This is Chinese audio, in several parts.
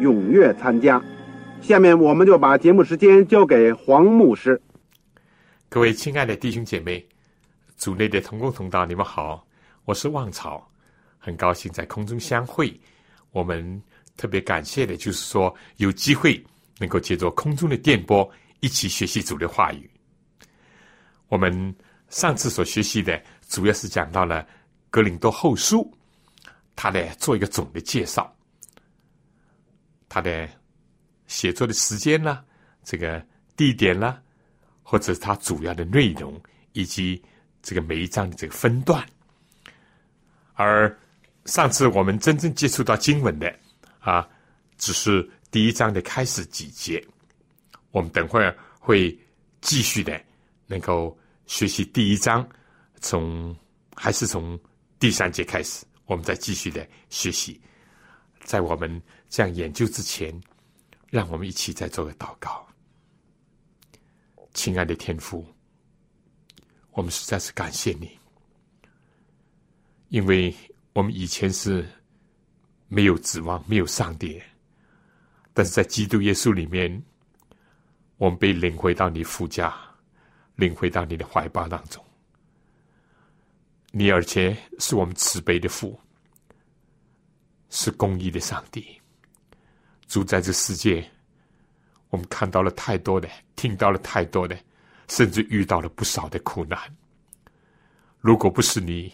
踊跃参加。下面我们就把节目时间交给黄牧师。各位亲爱的弟兄姐妹，组内的同工同道，你们好，我是旺草，很高兴在空中相会。我们特别感谢的就是说有机会能够借着空中的电波一起学习主的话语。我们。上次所学习的主要是讲到了《格林多后书》，他的做一个总的介绍，他的写作的时间呢，这个地点呢，或者是他主要的内容，以及这个每一章的这个分段。而上次我们真正接触到经文的啊，只是第一章的开始几节。我们等会儿会继续的能够。学习第一章，从还是从第三节开始，我们再继续的学习。在我们这样研究之前，让我们一起再做个祷告。亲爱的天父，我们实在是感谢你，因为我们以前是没有指望、没有上帝，但是在基督耶稣里面，我们被领回到你父家。领回到你的怀抱当中，你而且是我们慈悲的父，是公义的上帝。住在这世界，我们看到了太多的，听到了太多的，甚至遇到了不少的苦难。如果不是你，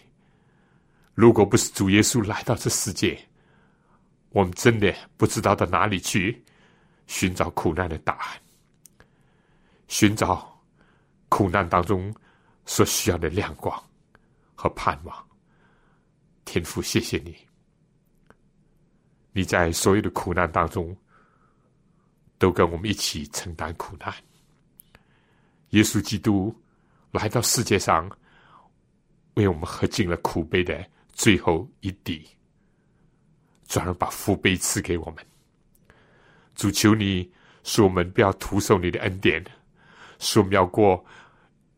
如果不是主耶稣来到这世界，我们真的不知道到哪里去寻找苦难的答案，寻找。苦难当中所需要的亮光和盼望，天父，谢谢你！你在所有的苦难当中都跟我们一起承担苦难。耶稣基督来到世界上，为我们喝尽了苦杯的最后一滴，转而把福杯赐给我们。主求你，使我们不要徒受你的恩典，使我们要过。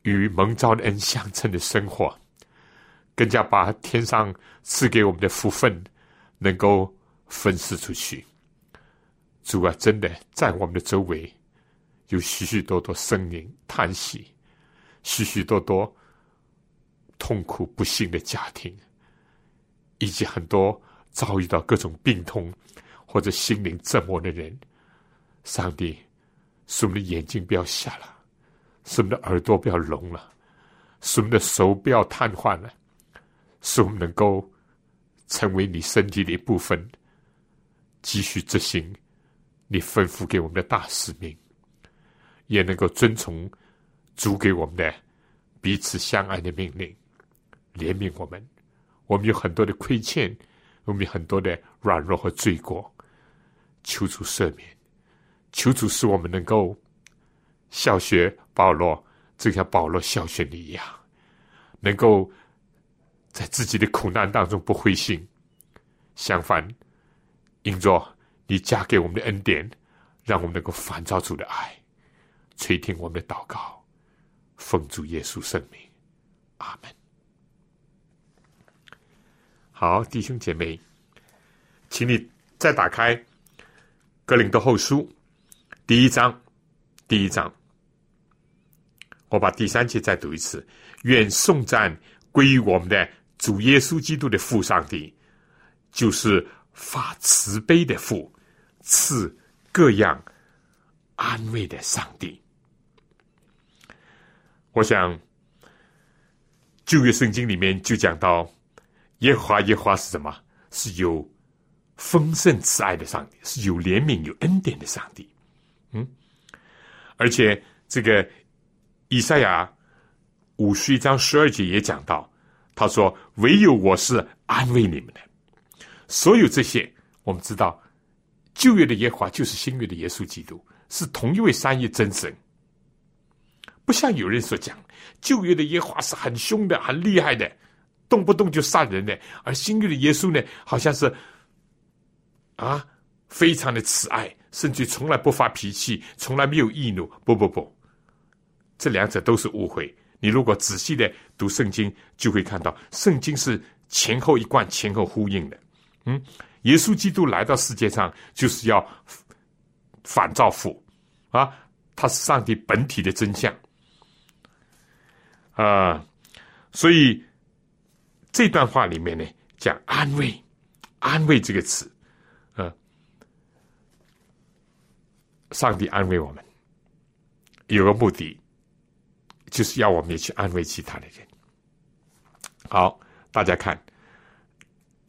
与蒙召的恩相称的生活，更加把天上赐给我们的福分能够分施出去。主啊，真的在我们的周围有许许多多声音叹息，许许多多痛苦不幸的家庭，以及很多遭遇到各种病痛或者心灵折磨的人。上帝，使我们的眼睛不要瞎了。使我们的耳朵不要聋了，使我们的手不要瘫痪了，使我们能够成为你身体的一部分，继续执行你吩咐给我们的大使命，也能够遵从主给我们的彼此相爱的命令，怜悯我们。我们有很多的亏欠，我们有很多的软弱和罪过，求主赦免，求主使我们能够。小学保罗，就像保罗小学你一样，能够在自己的苦难当中不灰心，相反，因着你加给我们的恩典，让我们能够反照主的爱，垂听我们的祷告，奉主耶稣圣名，阿门。好，弟兄姐妹，请你再打开《格林多后书》第一章。第一章，我把第三节再读一次。愿颂赞归于我们的主耶稣基督的父上帝，就是发慈悲的父，赐各样安慰的上帝。我想，旧约圣经里面就讲到，耶和华耶和华是什么？是有丰盛慈爱的上帝，是有怜悯有恩典的上帝。嗯，而且这个以赛亚五十一章十二节也讲到，他说：“唯有我是安慰你们的。”所有这些，我们知道，旧约的耶和华就是新约的耶稣基督，是同一位三一真神。不像有人所讲，旧约的耶和华是很凶的、很厉害的，动不动就杀人的；而新约的耶稣呢，好像是啊，非常的慈爱，甚至从来不发脾气，从来没有易怒。不不不，这两者都是误会。你如果仔细的读圣经，就会看到圣经是前后一贯、前后呼应的。嗯，耶稣基督来到世界上就是要反造父啊，他是上帝本体的真相。啊，所以这段话里面呢，讲安慰，安慰这个词，啊，上帝安慰我们，有个目的，就是要我们也去安慰其他的人。好，大家看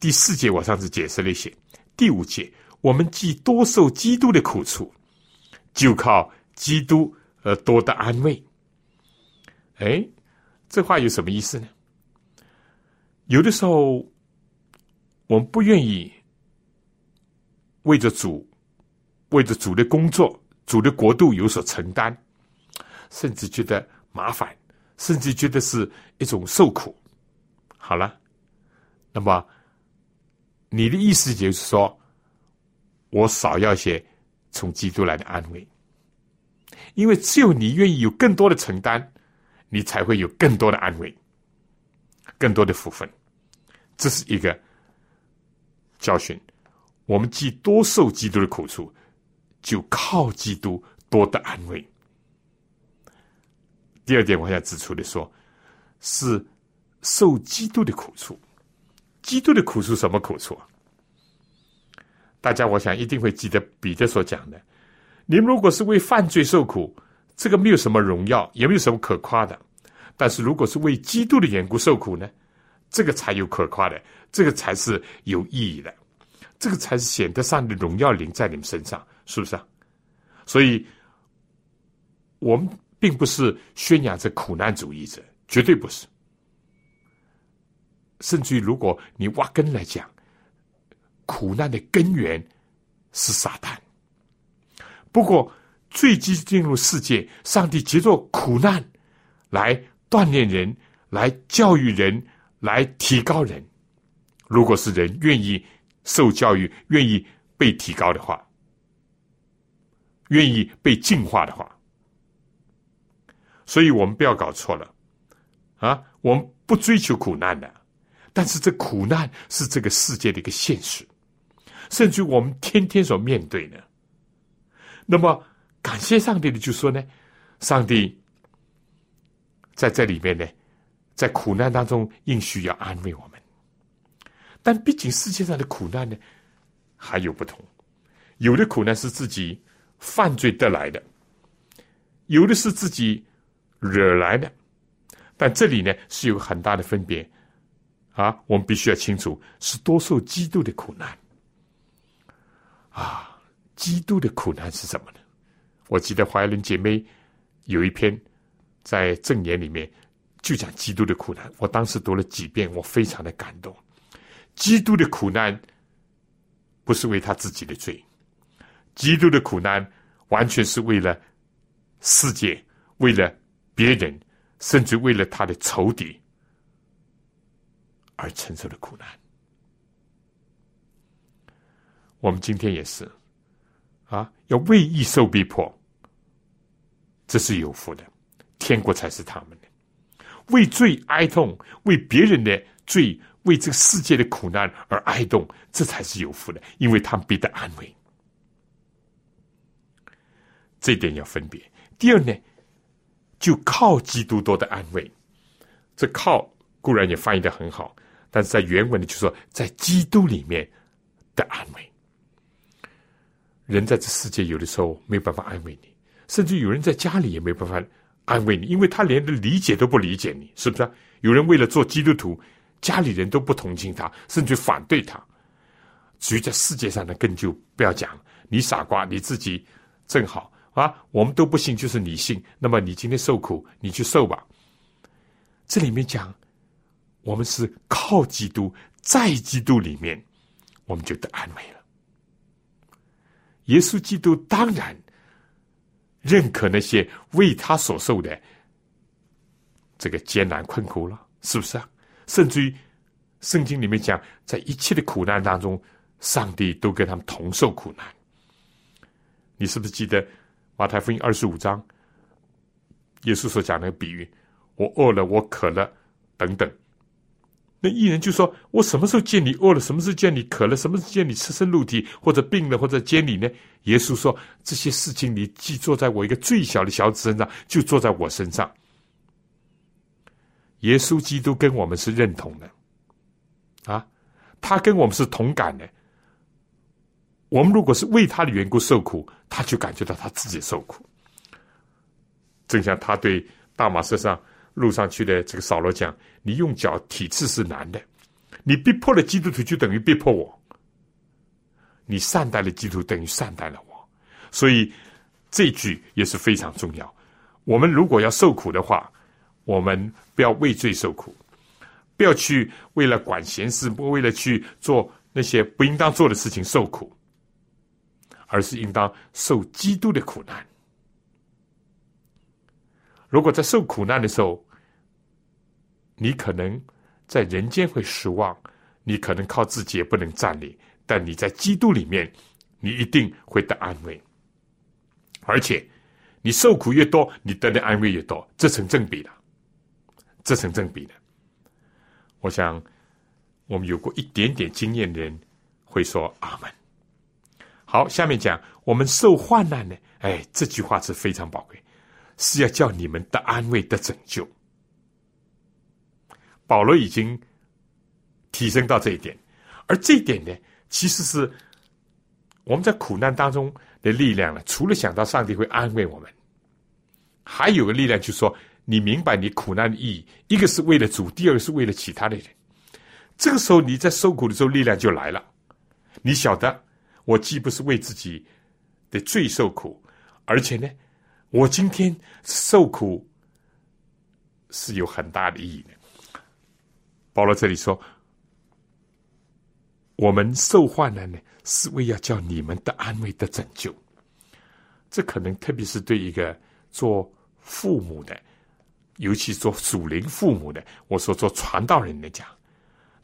第四节，我上次解释了一些。第五节，我们既多受基督的苦处，就靠基督而多的安慰。哎。这话有什么意思呢？有的时候，我们不愿意为着主、为着主的工作、主的国度有所承担，甚至觉得麻烦，甚至觉得是一种受苦。好了，那么你的意思就是说，我少要些从基督来的安慰，因为只有你愿意有更多的承担。你才会有更多的安慰，更多的福分，这是一个教训。我们既多受基督的苦处，就靠基督多的安慰。第二点，我想指出的说，是受基督的苦处。基督的苦处什么苦处？大家，我想一定会记得彼得所讲的：，你们如果是为犯罪受苦。这个没有什么荣耀，也没有什么可夸的。但是如果是为基督的缘故受苦呢，这个才有可夸的，这个才是有意义的，这个才是显得上的荣耀临在你们身上，是不是啊？所以，我们并不是宣扬着苦难主义者，绝对不是。甚至于，如果你挖根来讲，苦难的根源是撒旦。不过。最基进入世界，上帝藉着苦难来锻炼人，来教育人，来提高人。如果是人愿意受教育，愿意被提高的话，愿意被净化的话，所以我们不要搞错了啊！我们不追求苦难的，但是这苦难是这个世界的一个现实，甚至我们天天所面对的。那么。感谢上帝的就说呢，上帝在这里面呢，在苦难当中应许要安慰我们。但毕竟世界上的苦难呢，还有不同，有的苦难是自己犯罪得来的，有的是自己惹来的。但这里呢是有很大的分别啊，我们必须要清楚，是多受基督的苦难啊，基督的苦难是什么呢？我记得怀仁姐妹有一篇在正言里面就讲基督的苦难，我当时读了几遍，我非常的感动。基督的苦难不是为他自己的罪，基督的苦难完全是为了世界，为了别人，甚至为了他的仇敌而承受的苦难。我们今天也是啊，要为义受逼迫。这是有福的，天国才是他们的。为罪哀痛，为别人的罪，为这个世界的苦难而哀痛，这才是有福的，因为他们必得安慰。这点要分别。第二呢，就靠基督多的安慰。这靠固然也翻译的很好，但是在原文里，就说在基督里面的安慰。人在这世界有的时候没有办法安慰你，甚至有人在家里也没有办法安慰你，因为他连理解都不理解你，是不是？有人为了做基督徒，家里人都不同情他，甚至反对他。至于在世界上呢，更就不要讲，你傻瓜，你自己正好啊，我们都不信，就是你信，那么你今天受苦，你去受吧。这里面讲，我们是靠基督，在基督里面，我们就得安慰了。耶稣基督当然认可那些为他所受的这个艰难困苦了，是不是啊？甚至于圣经里面讲，在一切的苦难当中，上帝都跟他们同受苦难。你是不是记得马太福音二十五章，耶稣所讲那个比喻？我饿了，我渴了，等等。那艺人就说：“我什么时候见你饿了？什么时候见你渴了？什么时候见你赤身露体，或者病了，或者见你呢？”耶稣说：“这些事情，你既坐在我一个最小的小子身上，就坐在我身上。”耶稣基督跟我们是认同的，啊，他跟我们是同感的。我们如果是为他的缘故受苦，他就感觉到他自己受苦。正像他对大马士上。路上去的这个扫罗讲：“你用脚体刺是难的，你逼迫了基督徒，就等于逼迫我；你善待了基督徒，等于善待了我。所以这句也是非常重要。我们如果要受苦的话，我们不要畏罪受苦，不要去为了管闲事，不为了去做那些不应当做的事情受苦，而是应当受基督的苦难。如果在受苦难的时候，你可能在人间会失望，你可能靠自己也不能站立，但你在基督里面，你一定会得安慰。而且，你受苦越多，你得的安慰越多，这成正比的，这成正比的。我想，我们有过一点点经验的人会说阿门。好，下面讲我们受患难呢？哎，这句话是非常宝贵，是要叫你们的安慰的拯救。保罗已经提升到这一点，而这一点呢，其实是我们在苦难当中的力量了。除了想到上帝会安慰我们，还有个力量，就是说你明白你苦难的意义，一个是为了主，第二个是为了其他的人。这个时候你在受苦的时候，力量就来了。你晓得，我既不是为自己的罪受苦，而且呢，我今天受苦是有很大的意义的。保罗这里说：“我们受患难呢，是为要叫你们的安慰的拯救。这可能特别是对一个做父母的，尤其做属灵父母的，我说做传道人来讲，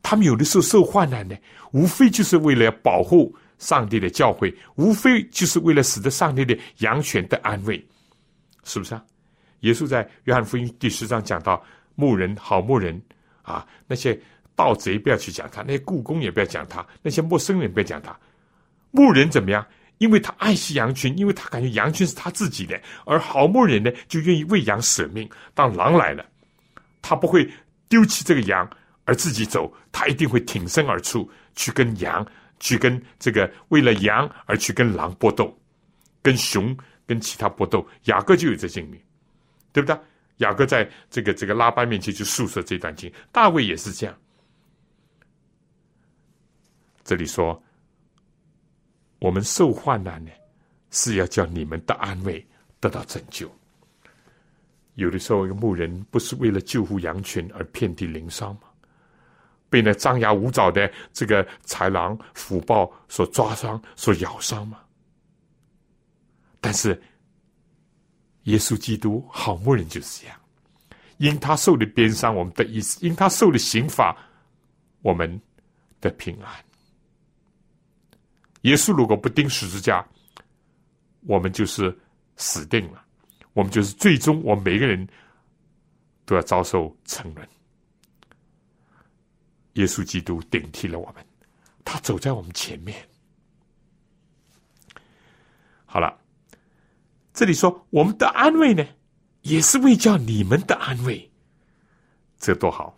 他们有的时候受患难呢，无非就是为了保护上帝的教会，无非就是为了使得上帝的羊犬的安慰，是不是啊？耶稣在约翰福音第十章讲到牧人，好牧人。”啊，那些盗贼不要去讲他，那些故宫也不要讲他，那些陌生人不要讲他。牧人怎么样？因为他爱惜羊群，因为他感觉羊群是他自己的，而好牧人呢，就愿意为羊舍命。当狼来了，他不会丢弃这个羊而自己走，他一定会挺身而出，去跟羊，去跟这个为了羊而去跟狼搏斗，跟熊跟其他搏斗。雅各就有这经历，对不对？雅各在这个这个拉班面前就述说这段经，大卫也是这样。这里说，我们受患难呢，是要叫你们的安慰得到拯救。有的时候，一个牧人不是为了救护羊群而遍体鳞伤吗？被那张牙舞爪的这个豺狼虎豹所抓伤、所咬伤吗？但是。耶稣基督好牧人就是这样，因他受的鞭伤，我们的意思；因他受的刑罚，我们的平安。耶稣如果不钉十字架，我们就是死定了，我们就是最终，我们每个人都要遭受沉沦。耶稣基督顶替了我们，他走在我们前面。好了。这里说我们的安慰呢，也是为叫你们的安慰，这多好！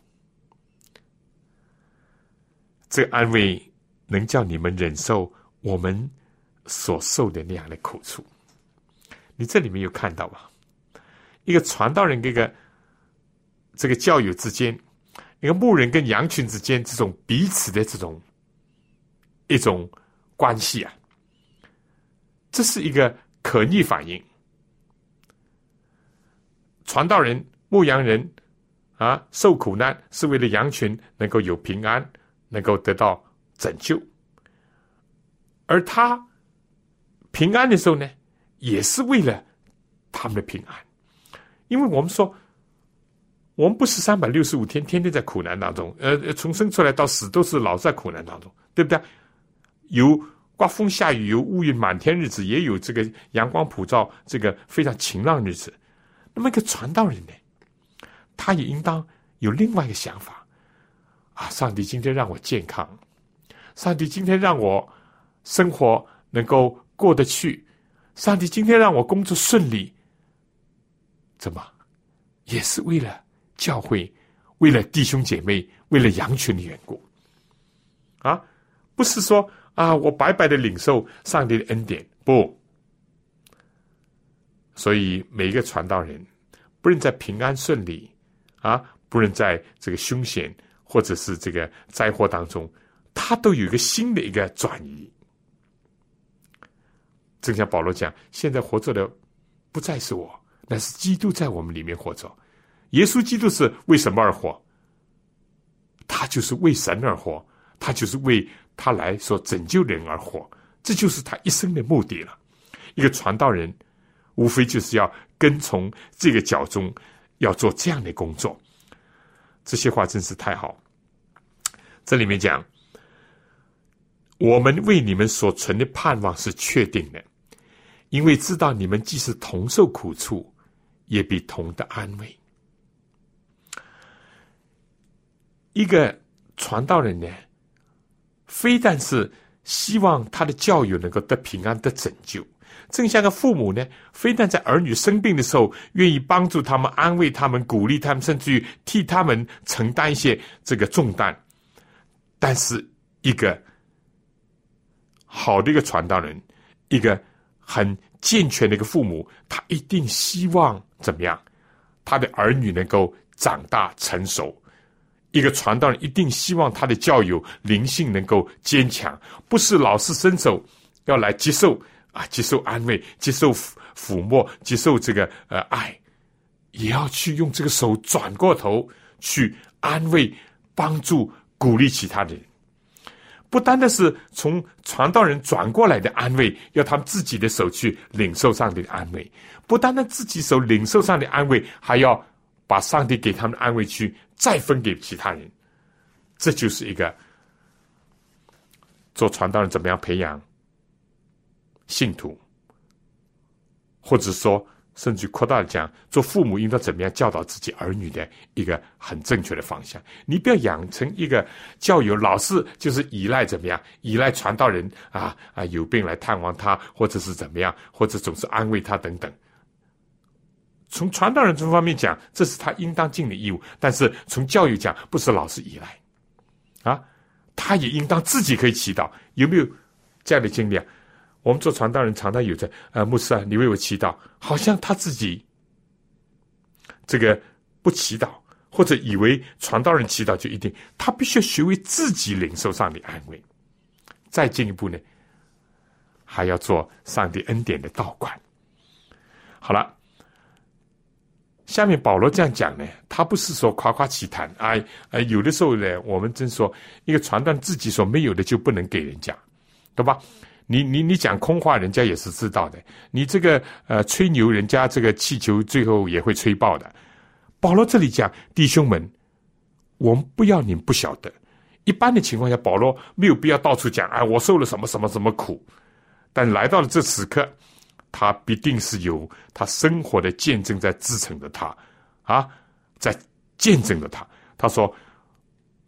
这安慰能叫你们忍受我们所受的那样的苦处。你这里面有看到吗？一个传道人跟一个这个教友之间，一个牧人跟羊群之间，这种彼此的这种一种关系啊，这是一个可逆反应。传道人、牧羊人啊，受苦难是为了羊群能够有平安，能够得到拯救，而他平安的时候呢，也是为了他们的平安。因为我们说，我们不是三百六十五天天天在苦难当中，呃，从生出来到死都是老在苦难当中，对不对？有刮风下雨、有乌云满天日子，也有这个阳光普照、这个非常晴朗日子。那么一个传道人呢，他也应当有另外一个想法啊！上帝今天让我健康，上帝今天让我生活能够过得去，上帝今天让我工作顺利。怎么，也是为了教会，为了弟兄姐妹，为了羊群的缘故，啊，不是说啊，我白白的领受上帝的恩典，不。所以每一个传道人，不论在平安顺利，啊，不论在这个凶险或者是这个灾祸当中，他都有一个新的一个转移。正像保罗讲，现在活着的不再是我。那是基督在我们里面活着，耶稣基督是为什么而活？他就是为神而活，他就是为他来所拯救人而活，这就是他一生的目的了。一个传道人，无非就是要跟从这个教中，要做这样的工作。这些话真是太好。这里面讲，我们为你们所存的盼望是确定的，因为知道你们既是同受苦处。也比同的安慰。一个传道人呢，非但是希望他的教友能够得平安、得拯救，正像个父母呢，非但在儿女生病的时候，愿意帮助他们、安慰他们、鼓励他们，甚至于替他们承担一些这个重担。但是，一个好的一个传道人，一个很健全的一个父母，他一定希望。怎么样？他的儿女能够长大成熟，一个传道人一定希望他的教友灵性能够坚强，不是老是伸手要来接受啊，接受安慰，接受抚抚摸，接受这个呃爱，也要去用这个手转过头去安慰、帮助、鼓励其他人。不单单是从传道人转过来的安慰，要他们自己的手去领受上帝的安慰；不单单自己手领受上帝的安慰，还要把上帝给他们的安慰去再分给其他人。这就是一个做传道人怎么样培养信徒，或者说。甚至扩大讲，做父母应当怎么样教导自己儿女的一个很正确的方向。你不要养成一个教友老是就是依赖怎么样，依赖传道人啊啊有病来探望他，或者是怎么样，或者总是安慰他等等。从传道人这方面讲，这是他应当尽的义务；但是从教育讲，不是老是依赖啊，他也应当自己可以祈祷。有没有这样的经历啊？我们做传道人常常有着，呃，牧师啊，你为我祈祷，好像他自己这个不祈祷，或者以为传道人祈祷就一定，他必须学会自己领受上帝安慰。再进一步呢，还要做上帝恩典的道馆。好了，下面保罗这样讲呢，他不是说夸夸其谈啊，呃，有的时候呢，我们真说一个传道自己所没有的就不能给人家，对吧？你你你讲空话，人家也是知道的。你这个呃吹牛，人家这个气球最后也会吹爆的。保罗这里讲，弟兄们，我们不要你们不晓得。一般的情况下，保罗没有必要到处讲，哎，我受了什么什么什么苦。但来到了这此刻，他必定是有他生活的见证在支撑着他，啊，在见证着他。他说，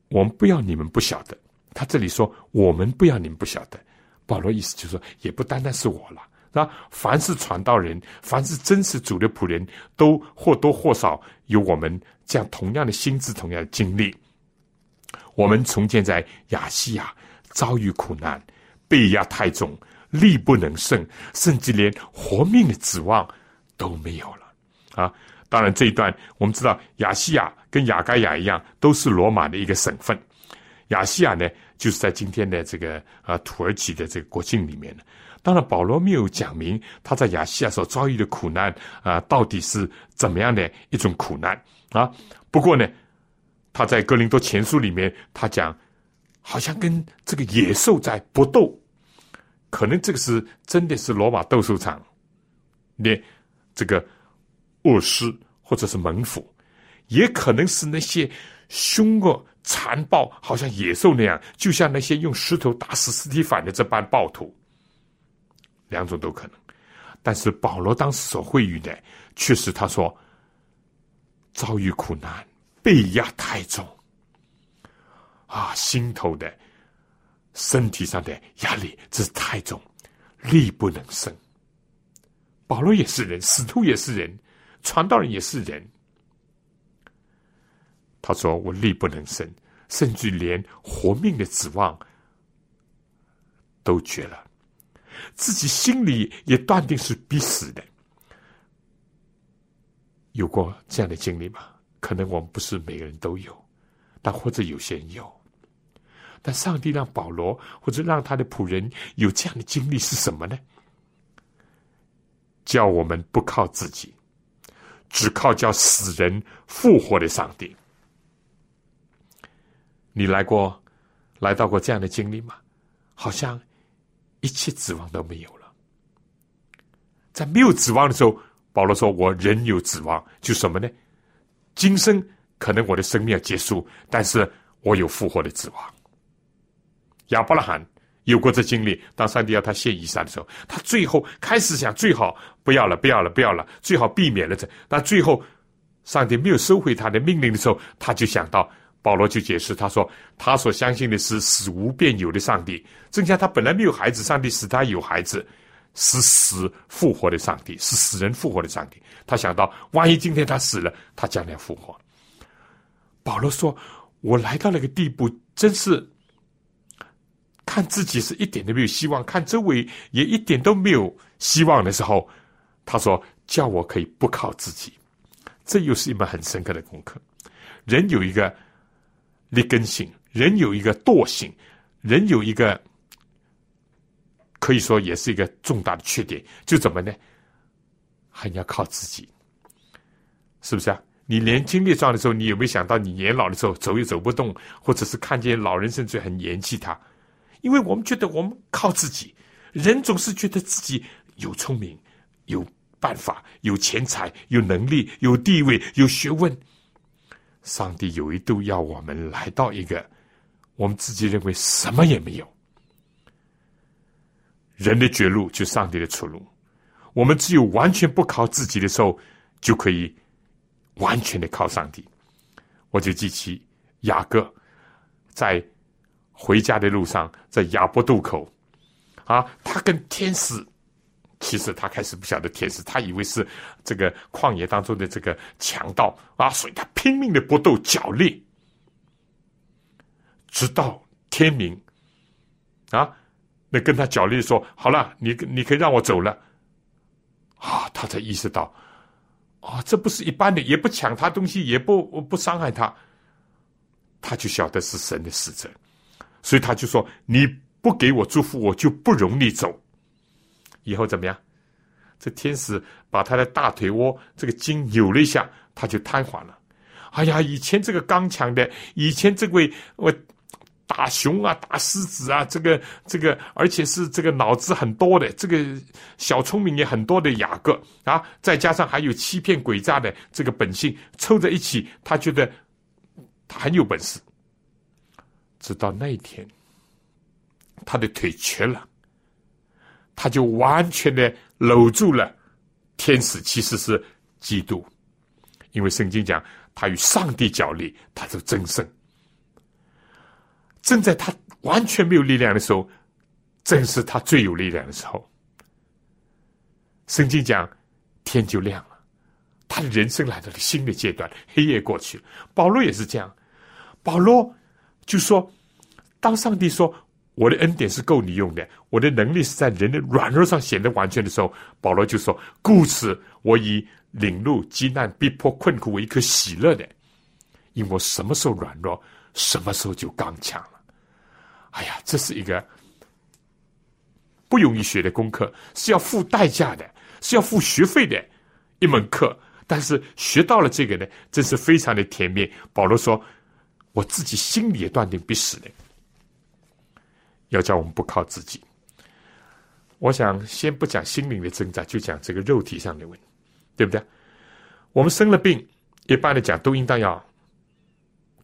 我们不要你们不晓得。他这里说，我们不要你们不晓得。保罗意思就是说，也不单单是我了，那？凡是传道人，凡是真实主的仆人，都或多或少有我们这样同样的心智、同样的经历。我们重建在亚细亚，遭遇苦难，被压太重，力不能胜，甚至连活命的指望都没有了啊！当然，这一段我们知道，亚细亚跟雅盖亚一样，都是罗马的一个省份。亚细亚呢，就是在今天的这个呃土耳其的这个国境里面的。当然，保罗没有讲明他在亚细亚所遭遇的苦难啊，到底是怎么样的一种苦难啊？不过呢，他在哥林多前书里面，他讲好像跟这个野兽在搏斗，可能这个是真的是罗马斗兽场，的这个。恶狮或者是猛虎，也可能是那些凶恶残暴，好像野兽那样，就像那些用石头打死尸体反的这般暴徒。两种都可能，但是保罗当时所会遇的，却是他说遭遇苦难，被压太重，啊，心头的、身体上的压力这太重，力不能胜。保罗也是人，使徒也是人。传道人也是人，他说：“我力不能胜，甚至连活命的指望都绝了，自己心里也断定是必死的。”有过这样的经历吗？可能我们不是每个人都有，但或者有些人有。但上帝让保罗或者让他的仆人有这样的经历是什么呢？叫我们不靠自己。只靠叫死人复活的上帝，你来过，来到过这样的经历吗？好像一切指望都没有了。在没有指望的时候，保罗说：“我仍有指望，就什么呢？今生可能我的生命要结束，但是我有复活的指望。”亚伯拉罕。有过这经历，当上帝要他献以撒的时候，他最后开始想最好不要了，不要了，不要了，最好避免了这。但最后，上帝没有收回他的命令的时候，他就想到保罗就解释，他说他所相信的是死无变有的上帝，正像他本来没有孩子，上帝使他有孩子，是死复活的上帝，是死人复活的上帝。他想到，万一今天他死了，他将来复活。保罗说：“我来到那个地步，真是。”看自己是一点都没有希望，看周围也一点都没有希望的时候，他说：“叫我可以不靠自己。”这又是一门很深刻的功课。人有一个劣根性，人有一个惰性，人有一个可以说也是一个重大的缺点，就怎么呢？还要靠自己，是不是啊？你年轻力壮的时候，你有没有想到你年老的时候走也走不动，或者是看见老人甚至很嫌弃他？因为我们觉得我们靠自己，人总是觉得自己有聪明、有办法、有钱财、有能力、有地位、有学问。上帝有一度要我们来到一个我们自己认为什么也没有，人的绝路就上帝的出路。我们只有完全不靠自己的时候，就可以完全的靠上帝。我就记起雅各在。回家的路上，在亚伯渡口，啊，他跟天使，其实他开始不晓得天使，他以为是这个旷野当中的这个强盗啊，所以他拼命的搏斗角力，直到天明，啊，那跟他角力说好了，你你可以让我走了，啊，他才意识到，啊，这不是一般的，也不抢他东西，也不不伤害他，他就晓得是神的使者。所以他就说：“你不给我祝福，我就不容你走。以后怎么样？这天使把他的大腿窝这个筋扭了一下，他就瘫痪了。哎呀，以前这个刚强的，以前这位我打熊啊、打狮子啊，这个这个，而且是这个脑子很多的，这个小聪明也很多的雅各啊，再加上还有欺骗诡诈的这个本性，凑在一起，他觉得他很有本事。”直到那一天，他的腿瘸了，他就完全的搂住了天使，其实是基督，因为圣经讲他与上帝角力，他就争胜。正在他完全没有力量的时候，正是他最有力量的时候。圣经讲天就亮了，他的人生来到了新的阶段，黑夜过去了。保罗也是这样，保罗。就说，当上帝说我的恩典是够你用的，我的能力是在人的软弱上显得完全的时候，保罗就说：“故此，我以领路、极难、逼迫、困苦为一颗喜乐的，因为我什么时候软弱，什么时候就刚强了。”哎呀，这是一个不容易学的功课，是要付代价的，是要付学费的一门课。但是学到了这个呢，真是非常的甜蜜。保罗说：“我自己心里也断定必死的。”要叫我们不靠自己。我想先不讲心灵的挣扎，就讲这个肉体上的问题，对不对？我们生了病，一般的讲都应当要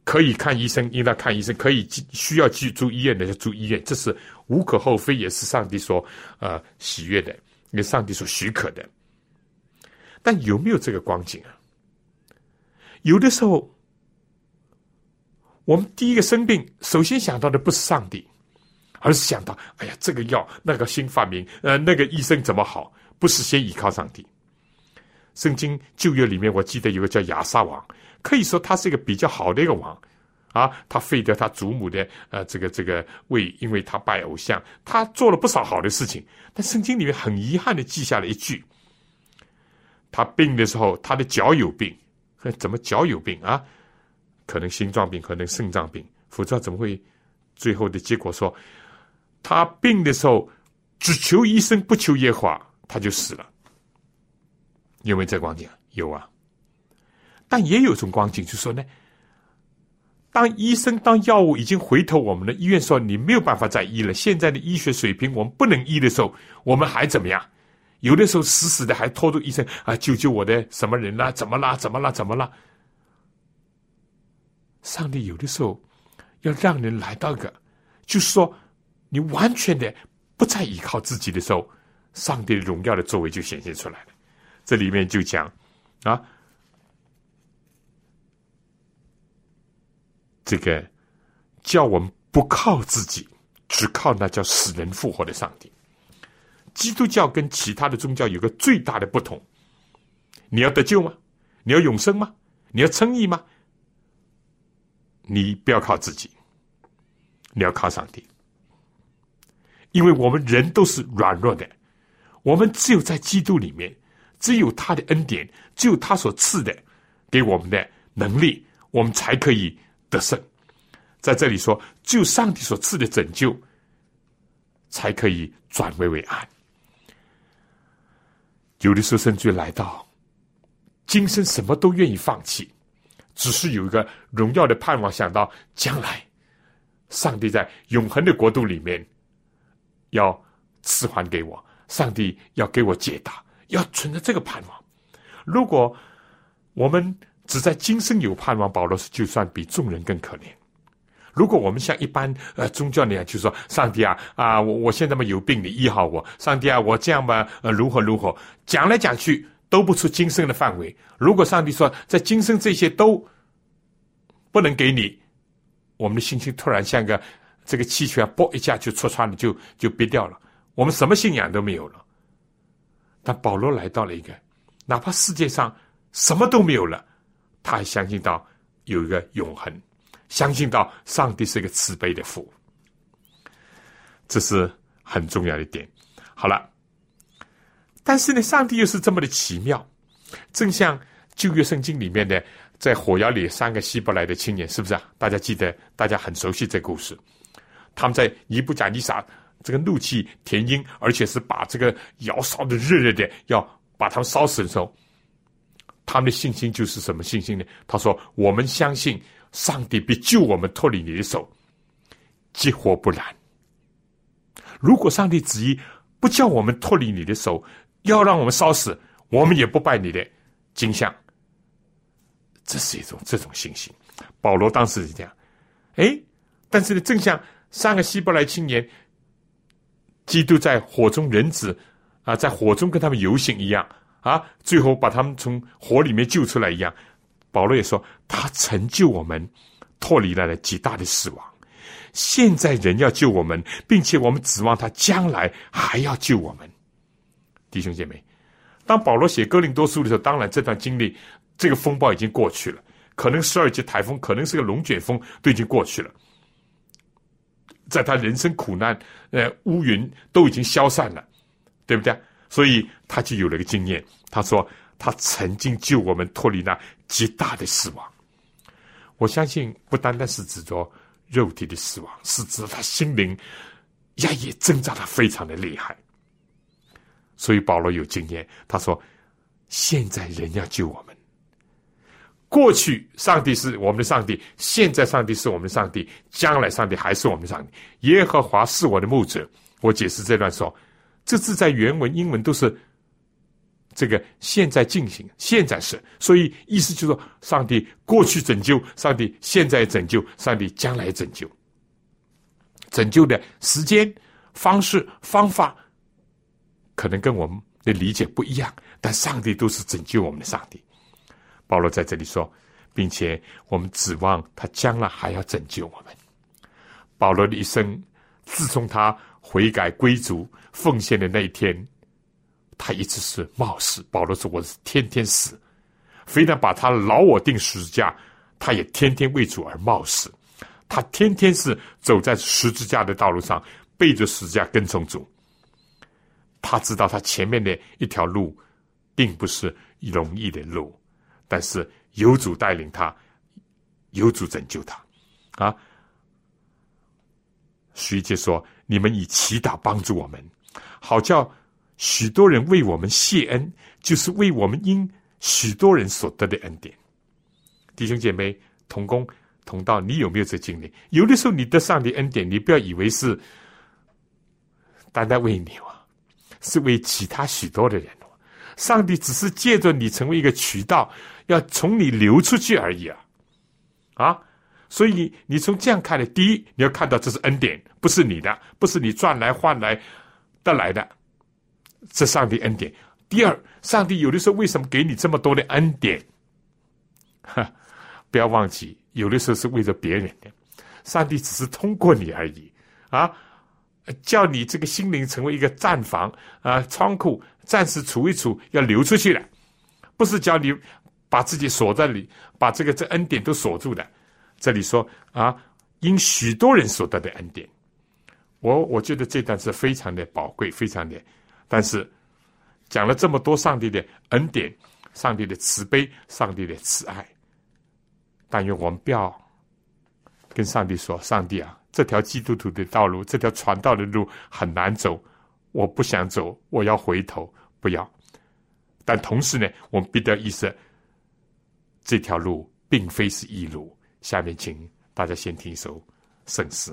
可以看医生，应当看医生；可以需要去住医院的就住医院，这是无可厚非，也是上帝所呃喜悦的，因为上帝所许可的。但有没有这个光景啊？有的时候，我们第一个生病，首先想到的不是上帝。而是想到，哎呀，这个药那个新发明，呃，那个医生怎么好？不是先依靠上帝。圣经旧约里面，我记得有个叫亚撒王，可以说他是一个比较好的一个王，啊，他废掉他祖母的呃这个这个位，因为他拜偶像，他做了不少好的事情。但圣经里面很遗憾的记下了一句：他病的时候，他的脚有病，怎么脚有病啊？可能心脏病，可能肾脏病，否则怎么会最后的结果说？他病的时候，只求医生不求耶和华，他就死了。有没有这光景？有啊。但也有一种光景，就说呢，当医生、当药物已经回头，我们的医院说你没有办法再医了，现在的医学水平我们不能医的时候，我们还怎么样？有的时候死死的还拖住医生啊，救救我的什么人啦？怎么啦？怎么啦？怎么啦？上帝有的时候要让人来到个，就是说。你完全的不再依靠自己的时候，上帝荣耀的作为就显现出来了。这里面就讲啊，这个叫我们不靠自己，只靠那叫死人复活的上帝。基督教跟其他的宗教有个最大的不同：你要得救吗？你要永生吗？你要称义吗？你不要靠自己，你要靠上帝。因为我们人都是软弱的，我们只有在基督里面，只有他的恩典，只有他所赐的给我们的能力，我们才可以得胜。在这里说，只有上帝所赐的拯救，才可以转危为安。有的时候，甚至来到今生什么都愿意放弃，只是有一个荣耀的盼望，想到将来，上帝在永恒的国度里面。要赐还给我，上帝要给我解答，要存着这个盼望。如果我们只在今生有盼望，保罗是就算比众人更可怜。如果我们像一般呃宗教那样，就说上帝啊啊，我我现在嘛有病，你医好我。上帝啊，我这样吧呃如何如何，讲来讲去都不出今生的范围。如果上帝说在今生这些都不能给你，我们的心情突然像个。这个气球啊，啵一下就戳穿了，就就憋掉了。我们什么信仰都没有了。但保罗来到了一个，哪怕世界上什么都没有了，他还相信到有一个永恒，相信到上帝是一个慈悲的父。这是很重要的一点。好了，但是呢，上帝又是这么的奇妙，正像旧约圣经里面的，在火窑里三个希伯来的青年，是不是啊？大家记得，大家很熟悉这故事。他们在尼布甲尼撒这个怒气填膺，而且是把这个窑烧的热热的，要把他们烧死的时候，他们的信心就是什么信心呢？他说：“我们相信上帝必救我们脱离你的手，结火不然。如果上帝旨意不叫我们脱离你的手，要让我们烧死，我们也不拜你的金像。这是一种这种信心。保罗当时是这样，哎，但是呢，正像。三个希伯来青年，基督在火中人子啊，在火中跟他们游行一样啊，最后把他们从火里面救出来一样。保罗也说，他成就我们，脱离了极大的死亡。现在人要救我们，并且我们指望他将来还要救我们。弟兄姐妹，当保罗写哥林多书的时候，当然这段经历，这个风暴已经过去了，可能十二级台风，可能是个龙卷风，都已经过去了。在他人生苦难，呃，乌云都已经消散了，对不对？所以他就有了个经验。他说他曾经救我们脱离那极大的死亡。我相信不单单是指着肉体的死亡，是指他心灵呀也挣扎的非常的厉害。所以保罗有经验，他说现在人要救我们。过去上帝是我们的上帝，现在上帝是我们上帝，将来上帝还是我们上帝。耶和华是我的牧者。我解释这段说，这字在原文英文都是这个现在进行，现在是，所以意思就是说，上帝过去拯救，上帝现在拯救，上帝将来拯救。拯救的时间、方式、方法，可能跟我们的理解不一样，但上帝都是拯救我们的上帝。保罗在这里说，并且我们指望他将来还要拯救我们。保罗的一生，自从他悔改归主、奉献的那一天，他一直是冒死。保罗说：“我是天天死，非但把他老我定十字架，他也天天为主而冒死。他天天是走在十字架的道路上，背着十字架跟从主。他知道他前面的一条路，并不是容易的路。”但是有主带领他，有主拯救他，啊！徐杰说：“你们以祈祷帮助我们，好叫许多人为我们谢恩，就是为我们因许多人所得的恩典。”弟兄姐妹同工同道，你有没有这经历？有的时候你得上帝恩典，你不要以为是单单为你啊，是为其他许多的人。上帝只是借着你成为一个渠道。要从你流出去而已啊，啊！所以你从这样看的，第一，你要看到这是恩典，不是你的，不是你赚来换来得来的，这上帝恩典。第二，上帝有的时候为什么给你这么多的恩典？哈，不要忘记，有的时候是为了别人的，上帝只是通过你而已啊，叫你这个心灵成为一个战房啊，仓库，暂时储一储，要流出去了，不是叫你。把自己锁在里，把这个这恩典都锁住的。这里说啊，因许多人所得的恩典，我我觉得这段是非常的宝贵，非常的。但是讲了这么多上帝的恩典、上帝的慈悲、上帝的慈爱，但愿我们不要跟上帝说：“上帝啊，这条基督徒的道路，这条传道的路很难走，我不想走，我要回头。”不要。但同时呢，我们必得意识。这条路并非是一路。下面，请大家先听一首圣诗。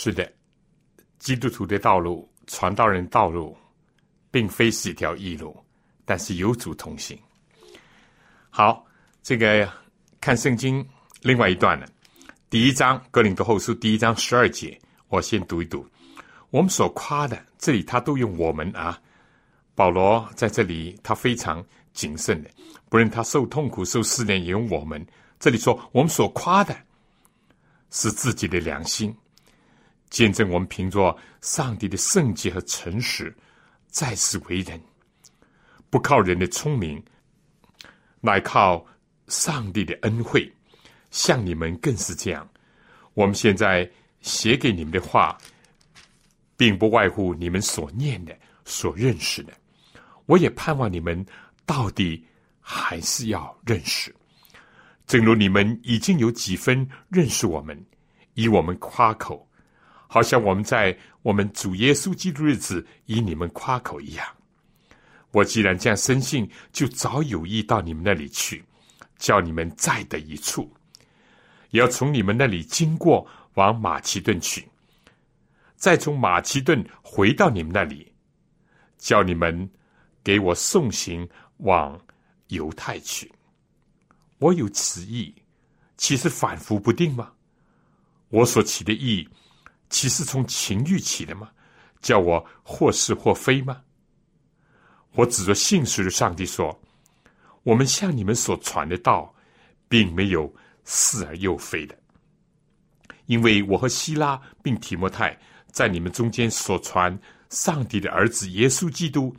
是的，基督徒的道路、传道人道路，并非是一条易路，但是有主同行。好，这个看圣经另外一段呢，第一章哥林多后书第一章十二节，我先读一读。我们所夸的，这里他都用我们啊。保罗在这里他非常谨慎的，不论他受痛苦、受试炼，也用我们。这里说我们所夸的，是自己的良心，见证我们凭着上帝的圣洁和诚实，在世为人，不靠人的聪明，乃靠上帝的恩惠。像你们更是这样。我们现在写给你们的话。并不外乎你们所念的、所认识的。我也盼望你们到底还是要认识，正如你们已经有几分认识我们，以我们夸口，好像我们在我们主耶稣基督日子以你们夸口一样。我既然这样深信，就早有意到你们那里去，叫你们在的一处，也要从你们那里经过，往马其顿去。再从马其顿回到你们那里，叫你们给我送行往犹太去。我有此意，岂是反复不定吗？我所起的意，岂是从情欲起的吗？叫我或是或非吗？我指着信实的上帝说：我们向你们所传的道，并没有似而又非的，因为我和希拉并提摩太。在你们中间所传上帝的儿子耶稣基督，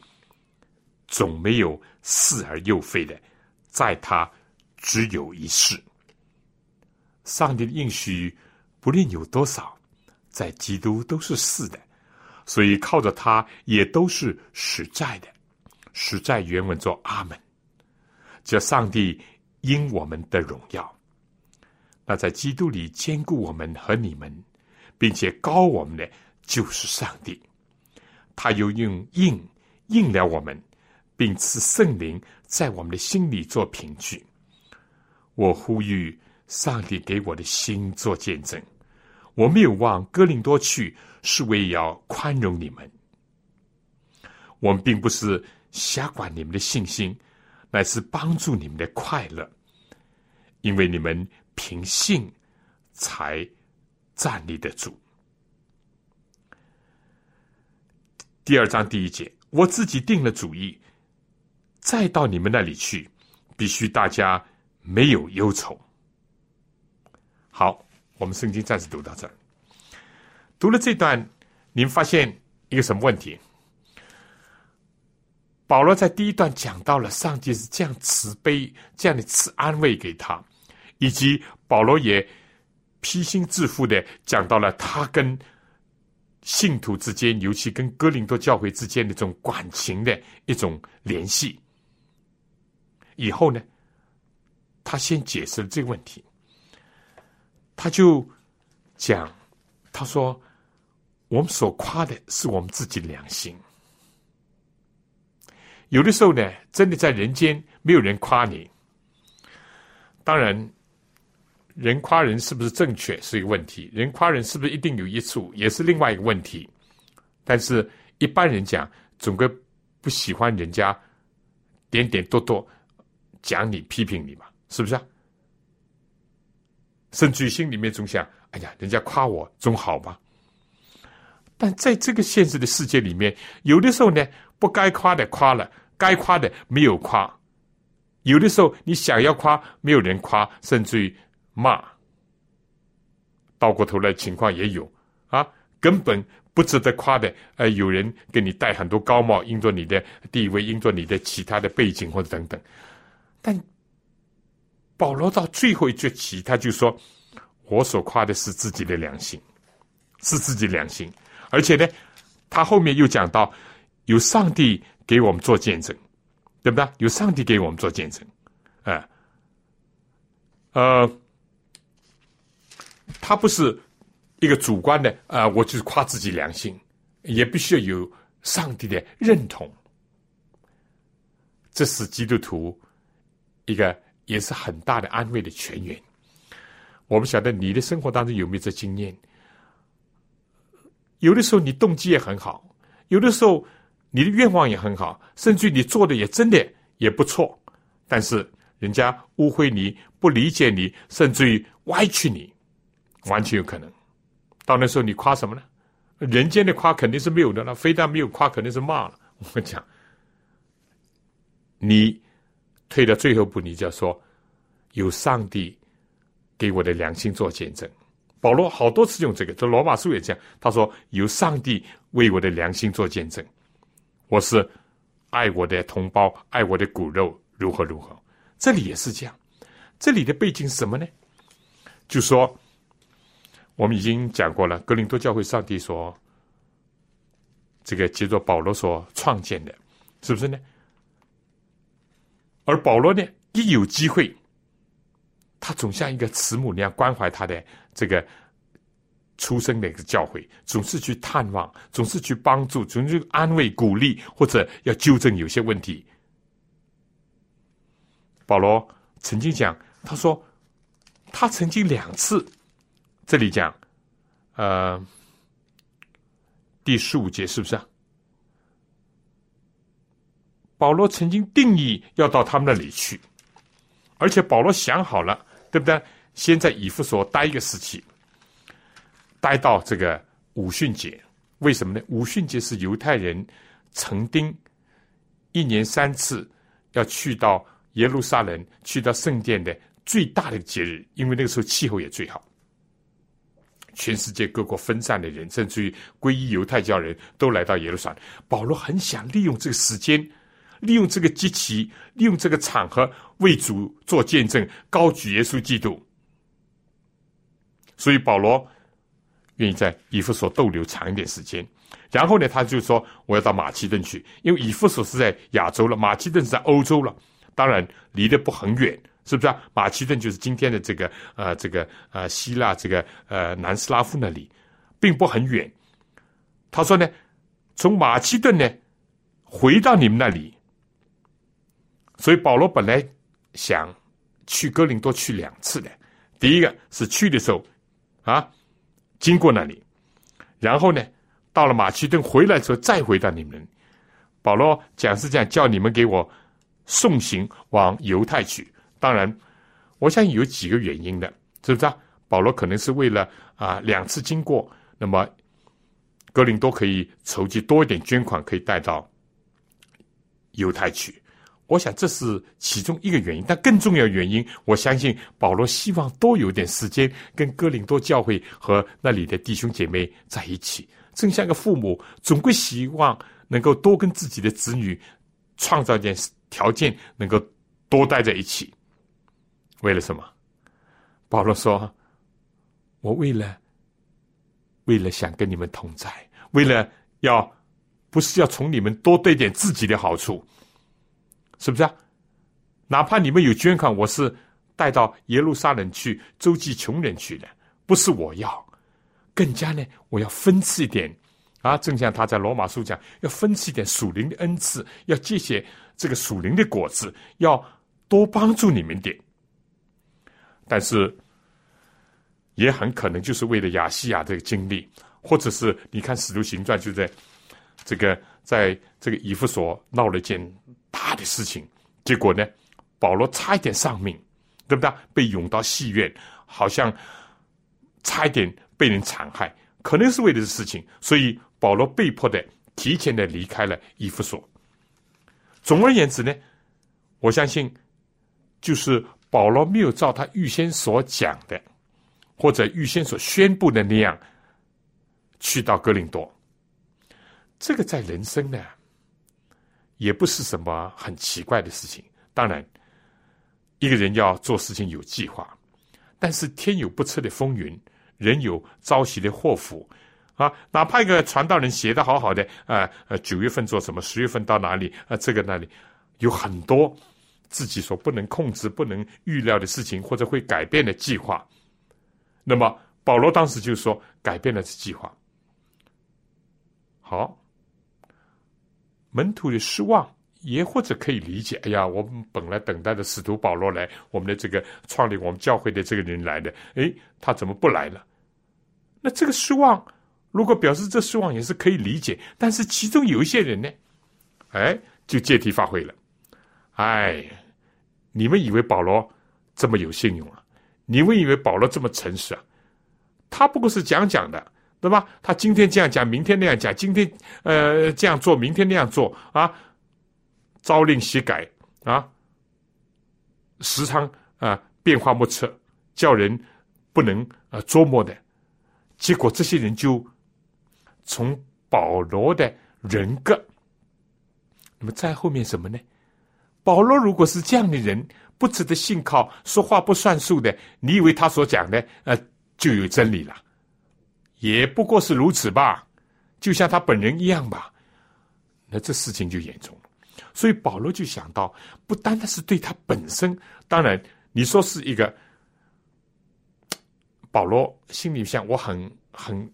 总没有似而又非的，在他只有一世。上帝的应许不论有多少，在基督都是是的，所以靠着他也都是实在的。实在原文作阿门，叫上帝因我们的荣耀。那在基督里兼顾我们和你们。并且高我们的就是上帝，他又用印印了我们，并赐圣灵在我们的心里做凭据。我呼吁上帝给我的心做见证，我没有往哥林多去，是为要宽容你们。我们并不是瞎管你们的信心，乃是帮助你们的快乐，因为你们凭信才。站立得住。第二章第一节，我自己定了主意，再到你们那里去，必须大家没有忧愁。好，我们圣经暂时读到这儿。读了这段，您发现一个什么问题？保罗在第一段讲到了上帝是这样慈悲，这样的赐安慰给他，以及保罗也。披心置腹的讲到了他跟信徒之间，尤其跟哥林多教会之间的这种感情的一种联系。以后呢，他先解释了这个问题，他就讲，他说：“我们所夸的是我们自己良心，有的时候呢，真的在人间没有人夸你，当然。”人夸人是不是正确是一个问题，人夸人是不是一定有益处也是另外一个问题。但是一般人讲，总归不喜欢人家点点多多讲你、批评你嘛，是不是啊？甚至于心里面总想：哎呀，人家夸我总好吧。但在这个现实的世界里面，有的时候呢，不该夸的夸了，该夸的没有夸；有的时候你想要夸，没有人夸，甚至于。骂，倒过头来情况也有啊，根本不值得夸的。呃，有人给你戴很多高帽，因着你的地位，因着你的其他的背景或者等等。但保罗到最后一句起，他就说：“我所夸的是自己的良心，是自己良心。而且呢，他后面又讲到，有上帝给我们做见证，对不对？有上帝给我们做见证，啊，呃。”他不是一个主观的啊，我就是夸自己良心，也必须要有上帝的认同。这是基督徒一个也是很大的安慰的泉源。我不晓得你的生活当中有没有这经验？有的时候你动机也很好，有的时候你的愿望也很好，甚至你做的也真的也不错，但是人家误会你、不理解你，甚至于歪曲你，完全有可能。到那时候你夸什么呢？人间的夸肯定是没有的了，非但没有夸，肯定是骂了。我讲，你退到最后一步，你就要说有上帝给我的良心做见证。保罗好多次用这个，这罗马书也这样。他说：“有上帝为我的良心做见证，我是爱我的同胞，爱我的骨肉，如何如何。”这里也是这样。这里的背景是什么呢？就说我们已经讲过了，格林多教会，上帝说这个接着保罗所创建的，是不是呢？而保罗呢，一有机会。他总像一个慈母那样关怀他的这个出生的一个教诲，总是去探望，总是去帮助，总是安慰、鼓励，或者要纠正有些问题。保罗曾经讲，他说他曾经两次，这里讲，呃，第十五节是不是啊？保罗曾经定义要到他们那里去，而且保罗想好了。对不对？先在以弗所待一个时期，待到这个五旬节。为什么呢？五旬节是犹太人成丁一年三次要去到耶路撒冷、去到圣殿的最大的节日，因为那个时候气候也最好。全世界各国分散的人，甚至于皈依犹太教人都来到耶路撒冷。保罗很想利用这个时间。利用这个机器，利用这个场合为主做见证，高举耶稣基督。所以保罗愿意在以弗所逗留长一点时间。然后呢，他就说我要到马其顿去，因为以弗所是在亚洲了，马其顿是在欧洲了，当然离得不很远，是不是啊？马其顿就是今天的这个呃这个呃希腊这个呃南斯拉夫那里，并不很远。他说呢，从马其顿呢回到你们那里。所以保罗本来想去哥林多去两次的，第一个是去的时候啊，经过那里，然后呢，到了马其顿回来之后再回到你们。保罗讲是这样，叫你们给我送行往犹太去。当然，我想有几个原因的，是不是啊？保罗可能是为了啊两次经过，那么哥林多可以筹集多一点捐款，可以带到犹太去。我想这是其中一个原因，但更重要原因，我相信保罗希望多有点时间跟哥林多教会和那里的弟兄姐妹在一起。正像个父母，总归希望能够多跟自己的子女创造点条件，能够多待在一起。为了什么？保罗说：“我为了，为了想跟你们同在，为了要，不是要从你们多得点自己的好处。”是不是啊？哪怕你们有捐款，我是带到耶路撒冷去周济穷人去的，不是我要。更加呢，我要分赐一点啊！正像他在罗马书讲，要分赐一点属灵的恩赐，要借些这个属灵的果子，要多帮助你们点。但是也很可能就是为了亚细亚这个经历，或者是你看《使徒行传》，就在这个在这个以弗所闹了件。大的事情，结果呢？保罗差一点丧命，对不对？被涌到戏院，好像差一点被人残害，可能是为了这事情，所以保罗被迫的提前的离开了伊夫所。总而言之呢，我相信就是保罗没有照他预先所讲的，或者预先所宣布的那样去到格林多。这个在人生呢？也不是什么很奇怪的事情。当然，一个人要做事情有计划，但是天有不测的风云，人有朝夕的祸福啊！哪怕一个传道人写的好好的，啊呃，九月份做什么，十月份到哪里啊？这个那里有很多自己所不能控制、不能预料的事情，或者会改变的计划。那么保罗当时就说改变了这计划。好。门徒的失望，也或者可以理解。哎呀，我们本来等待的使徒保罗来，我们的这个创立我们教会的这个人来的，哎，他怎么不来了？那这个失望如果表示这失望也是可以理解，但是其中有一些人呢，哎，就借题发挥了。哎，你们以为保罗这么有信用啊？你们以为保罗这么诚实啊？他不过是讲讲的，对吧？他今天这样讲，明天那样讲，今天呃这样做，明天那样做啊，朝令夕改啊，时常啊变化莫测，叫人不能啊捉摸的。结果这些人就。从保罗的人格，那么在后面什么呢？保罗如果是这样的人，不值得信靠，说话不算数的，你以为他所讲的呃就有真理了？也不过是如此吧，就像他本人一样吧。那这事情就严重了。所以保罗就想到，不单单是对他本身，当然你说是一个保罗心里想，我很很。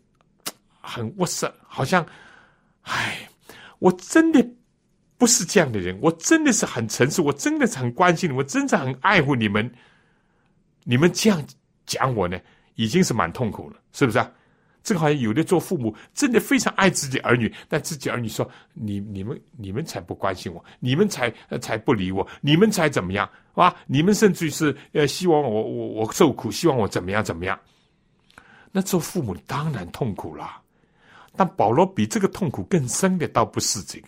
很窝塞，好像，唉，我真的不是这样的人，我真的是很诚实，我真的是很关心你，我真的很爱护你们。你们这样讲我呢，已经是蛮痛苦了，是不是啊？这个好像有的做父母真的非常爱自己儿女，但自己儿女说你你们你们才不关心我，你们才才不理我，你们才怎么样啊？你们甚至于是呃希望我我我受苦，希望我怎么样怎么样？那做父母当然痛苦了。但保罗比这个痛苦更深的，倒不是这个。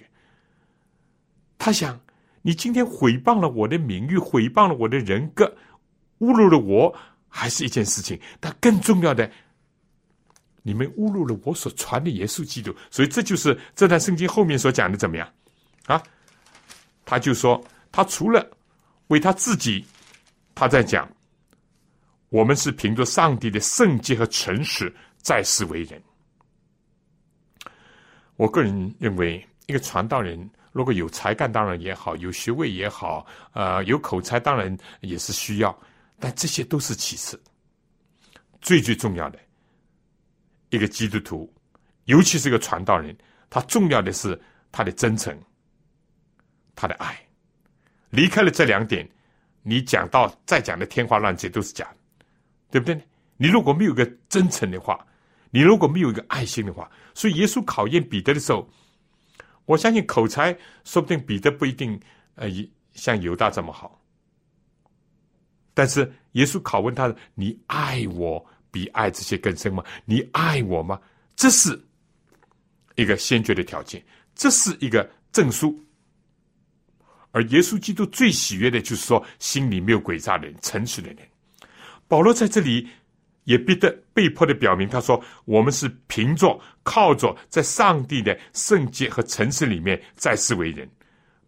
他想，你今天毁谤了我的名誉，毁谤了我的人格，侮辱了我，还是一件事情。但更重要的，你们侮辱了我所传的耶稣基督。所以，这就是这段圣经后面所讲的怎么样？啊，他就说，他除了为他自己，他在讲，我们是凭着上帝的圣洁和诚实在世为人。我个人认为，一个传道人如果有才干，当然也好；有学位也好，呃，有口才当然也是需要。但这些都是其次，最最重要的，一个基督徒，尤其是一个传道人，他重要的是他的真诚，他的爱。离开了这两点，你讲到再讲的天花乱坠都是假的，对不对？你如果没有个真诚的话，你如果没有一个爱心的话，所以耶稣考验彼得的时候，我相信口才说不定彼得不一定呃像犹大这么好，但是耶稣拷问他：你爱我比爱这些更深吗？你爱我吗？这是一个先决的条件，这是一个证书。而耶稣基督最喜悦的就是说，心里没有诡诈的人，诚实的人。保罗在这里。也逼得被迫的表明，他说：“我们是凭着靠着在上帝的圣洁和诚实里面在世为人，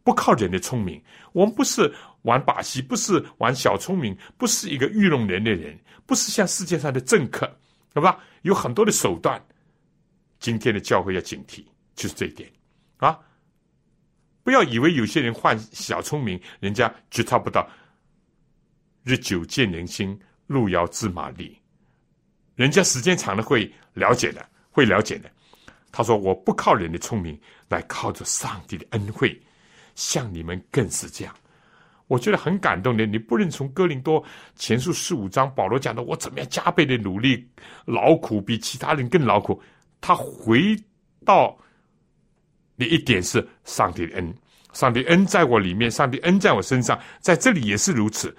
不靠人的聪明。我们不是玩把戏，不是玩小聪明，不是一个愚弄人的人，不是像世界上的政客，对吧？有很多的手段。今天的教会要警惕，就是这一点啊！不要以为有些人换小聪明，人家觉察不到。日久见人心，路遥知马力。”人家时间长了会了解的，会了解的。他说：“我不靠人的聪明，来靠着上帝的恩惠，像你们更是这样。”我觉得很感动的。你不认从哥林多前书十五章保罗讲的，我怎么样加倍的努力劳苦，比其他人更劳苦。他回到你一点是上帝的恩，上帝恩在我里面，上帝恩在我身上，在这里也是如此。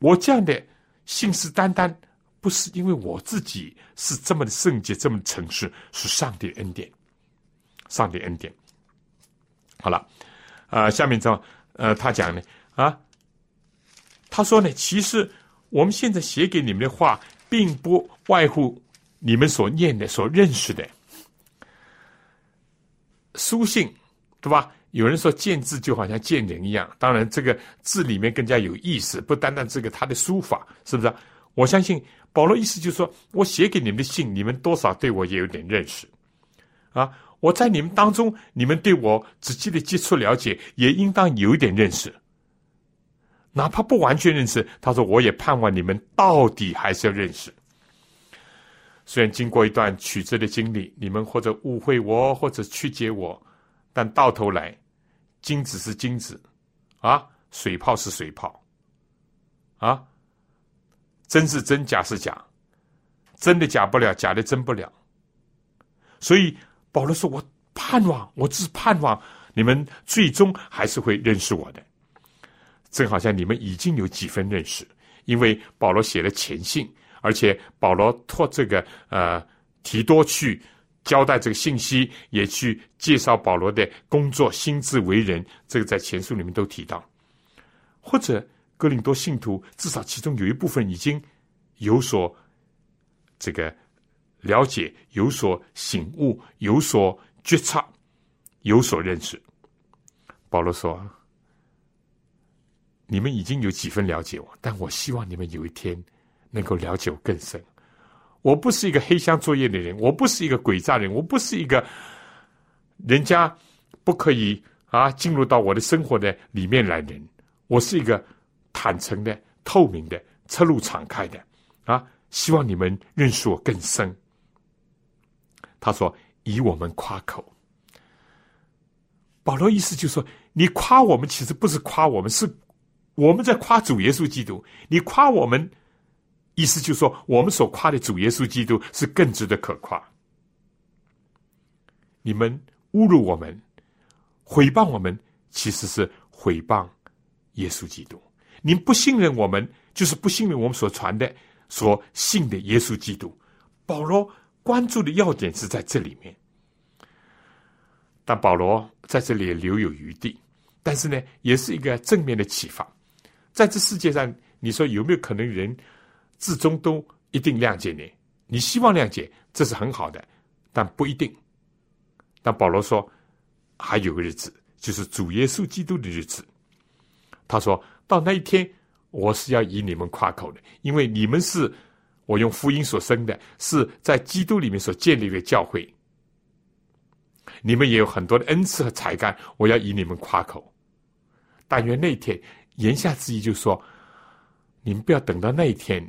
我这样的信誓旦旦。不是因为我自己是这么的圣洁，这么诚实，是上帝恩典，上帝恩典。好了，啊，下面这呃，他讲呢，啊，他说呢，其实我们现在写给你们的话，并不外乎你们所念的、所认识的书信，对吧？有人说见字就好像见人一样，当然这个字里面更加有意思，不单单这个他的书法，是不是？我相信。保罗意思就是说，我写给你们的信，你们多少对我也有点认识，啊，我在你们当中，你们对我直接的接触了解，也应当有一点认识，哪怕不完全认识。他说，我也盼望你们到底还是要认识。虽然经过一段曲折的经历，你们或者误会我，或者曲解我，但到头来，金子是金子，啊，水泡是水泡，啊。真是真，假是假，真的假不了，假的真不了，所以保罗说：“我盼望，我只盼望你们最终还是会认识我的。”正好像你们已经有几分认识，因为保罗写了前信，而且保罗托这个呃提多去交代这个信息，也去介绍保罗的工作、心智为人，这个在前书里面都提到。或者哥林多信徒至少其中有一部分已经有所这个了解、有所醒悟、有所觉察、有所认识。保罗说。你们已经有几分了解我，但我希望你们有一天能够了解我更深。我不是一个黑箱作业的人，我不是一个诡诈人，我不是一个人家不可以啊进入到我的生活的里面来人。我是一个坦诚的、透明的、侧路敞开的啊！希望你们认识我更深。他说：“以我们夸口。”保罗意思就是说，你夸我们，其实不是夸我们，是。我们在夸主耶稣基督，你夸我们，意思就是说，我们所夸的主耶稣基督是更值得可夸。你们侮辱我们、毁谤我们，其实是毁谤耶稣基督。您不信任我们，就是不信任我们所传的、所信的耶稣基督。保罗关注的要点是在这里面，但保罗在这里留有余地，但是呢，也是一个正面的启发。在这世界上，你说有没有可能人至终都一定谅解你？你希望谅解，这是很好的，但不一定。但保罗说，还有个日子，就是主耶稣基督的日子。他说到那一天，我是要以你们夸口的，因为你们是我用福音所生的，是在基督里面所建立的教会。你们也有很多的恩赐和才干，我要以你们夸口。但愿那天。言下之意就是说，你们不要等到那一天，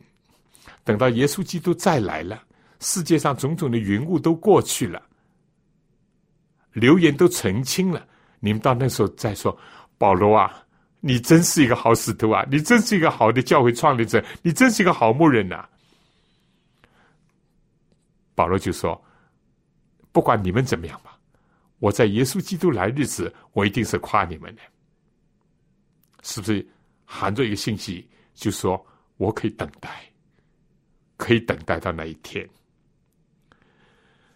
等到耶稣基督再来了，世界上种种的云雾都过去了，流言都澄清了，你们到那时候再说，保罗啊，你真是一个好使徒啊，你真是一个好的教会创立者，你真是一个好牧人呐。保罗就说，不管你们怎么样吧，我在耶稣基督来日子，我一定是夸你们的。是不是含着一个信息，就说我可以等待，可以等待到那一天。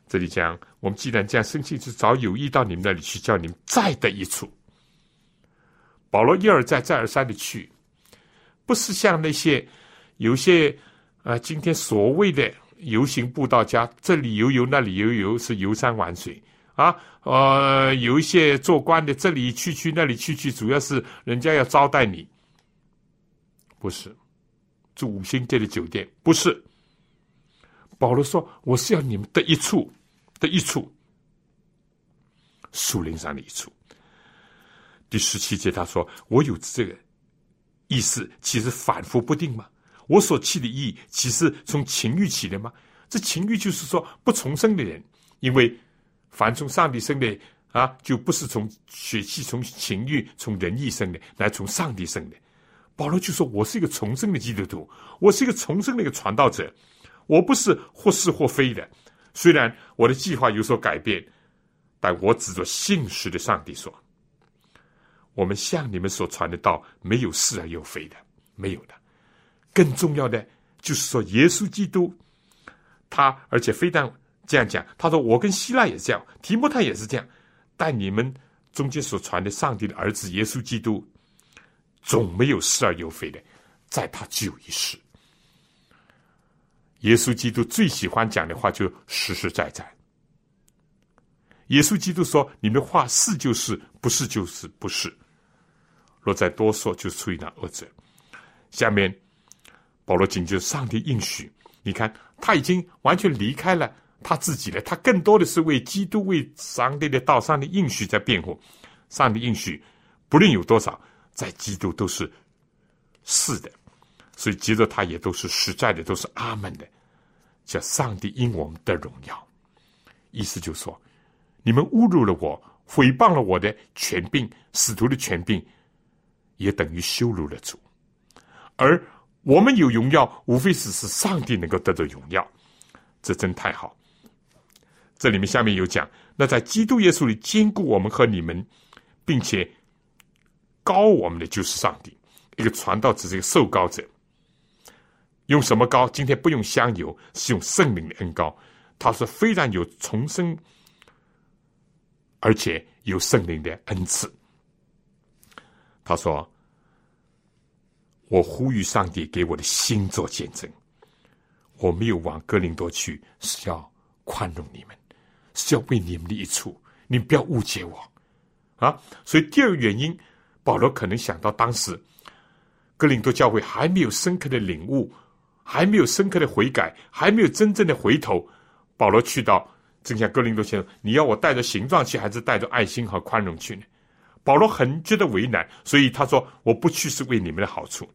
这里讲，我们既然这样生气，就早有意到你们那里去，叫你们再得一处。保罗一而再、再而三的去，不是像那些有些啊，今天所谓的游行步道家，这里游游，那里游游，是游山玩水。啊，呃，有一些做官的，这里去去，那里去去，主要是人家要招待你，不是住五星级的酒店，不是。保罗说：“我是要你们得一处，得一处，树林上的一处。”第十七节他说：“我有这个意思，其实反复不定嘛。我所起的意，其实从情欲起的吗？这情欲就是说不重生的人，因为。”凡从上帝生的啊，就不是从血气、从情欲、从人意生的，来从上帝生的。保罗就说：“我是一个重生的基督徒，我是一个重生的一个传道者，我不是或是或非的。虽然我的计划有所改变，但我指着信实的上帝说：我们向你们所传的道没有是而又非的，没有的。更重要的就是说，耶稣基督，他而且非但。”这样讲，他说：“我跟希腊也是这样，提摩太也是这样，但你们中间所传的上帝的儿子耶稣基督，总没有是而又非的，在他只有一世。耶稣基督最喜欢讲的话就实实在在。耶稣基督说：‘你们话是就是，不是就是不是。’若再多说，就出于那恶者。下面保罗紧接着上帝应许，你看他已经完全离开了。”他自己了？他更多的是为基督、为上帝的道、上帝应许在辩护。上帝应许，不论有多少，在基督都是是的，所以接着他也都是实在的，都是阿门的。叫上帝因我们的荣耀，意思就是说，你们侮辱了我，诽谤了我的权柄，使徒的权柄，也等于羞辱了主。而我们有荣耀，无非是是上帝能够得到荣耀，这真太好。这里面下面有讲，那在基督耶稣里兼顾我们和你们，并且高我们的就是上帝。一个传道只是一个受高者，用什么高？今天不用香油，是用圣灵的恩高。他说非常有重生，而且有圣灵的恩赐。他说：“我呼吁上帝给我的心做见证，我没有往哥林多去，是要宽容你们，是要为你们的一处。你不要误解我啊！所以第二个原因，保罗可能想到当时。”格林多教会还没有深刻的领悟，还没有深刻的悔改，还没有真正的回头。保罗去到，正像格林多先生，你要我带着形状去，还是带着爱心和宽容去呢？保罗很觉得为难，所以他说：“我不去是为你们的好处。”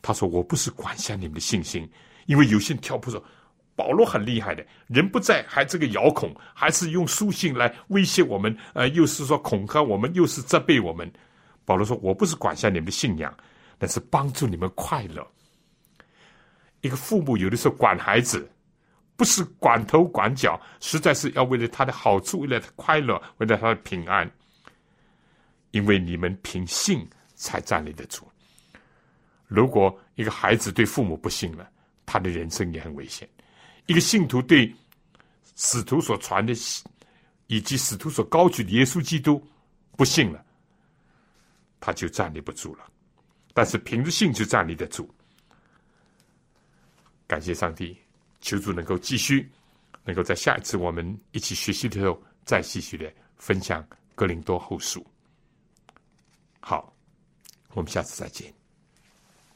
他说：“我不是管辖你们的信心，因为有些人挑拨说，保罗很厉害的，人不在还这个遥控，还是用书信来威胁我们，呃，又是说恐吓我们，又是责备我们。”保罗说：“我不是管辖你们的信仰，但是帮助你们快乐。一个父母有的时候管孩子，不是管头管脚，实在是要为了他的好处，为了他快乐，为了他的平安。因为你们凭信才站立得住。如果一个孩子对父母不信了，他的人生也很危险。一个信徒对使徒所传的，以及使徒所高举的耶稣基督不信了。”他就站立不住了，但是凭着信就站立得住。感谢上帝，求主能够继续，能够在下一次我们一起学习的时候，再继续的分享《格林多后书》。好，我们下次再见。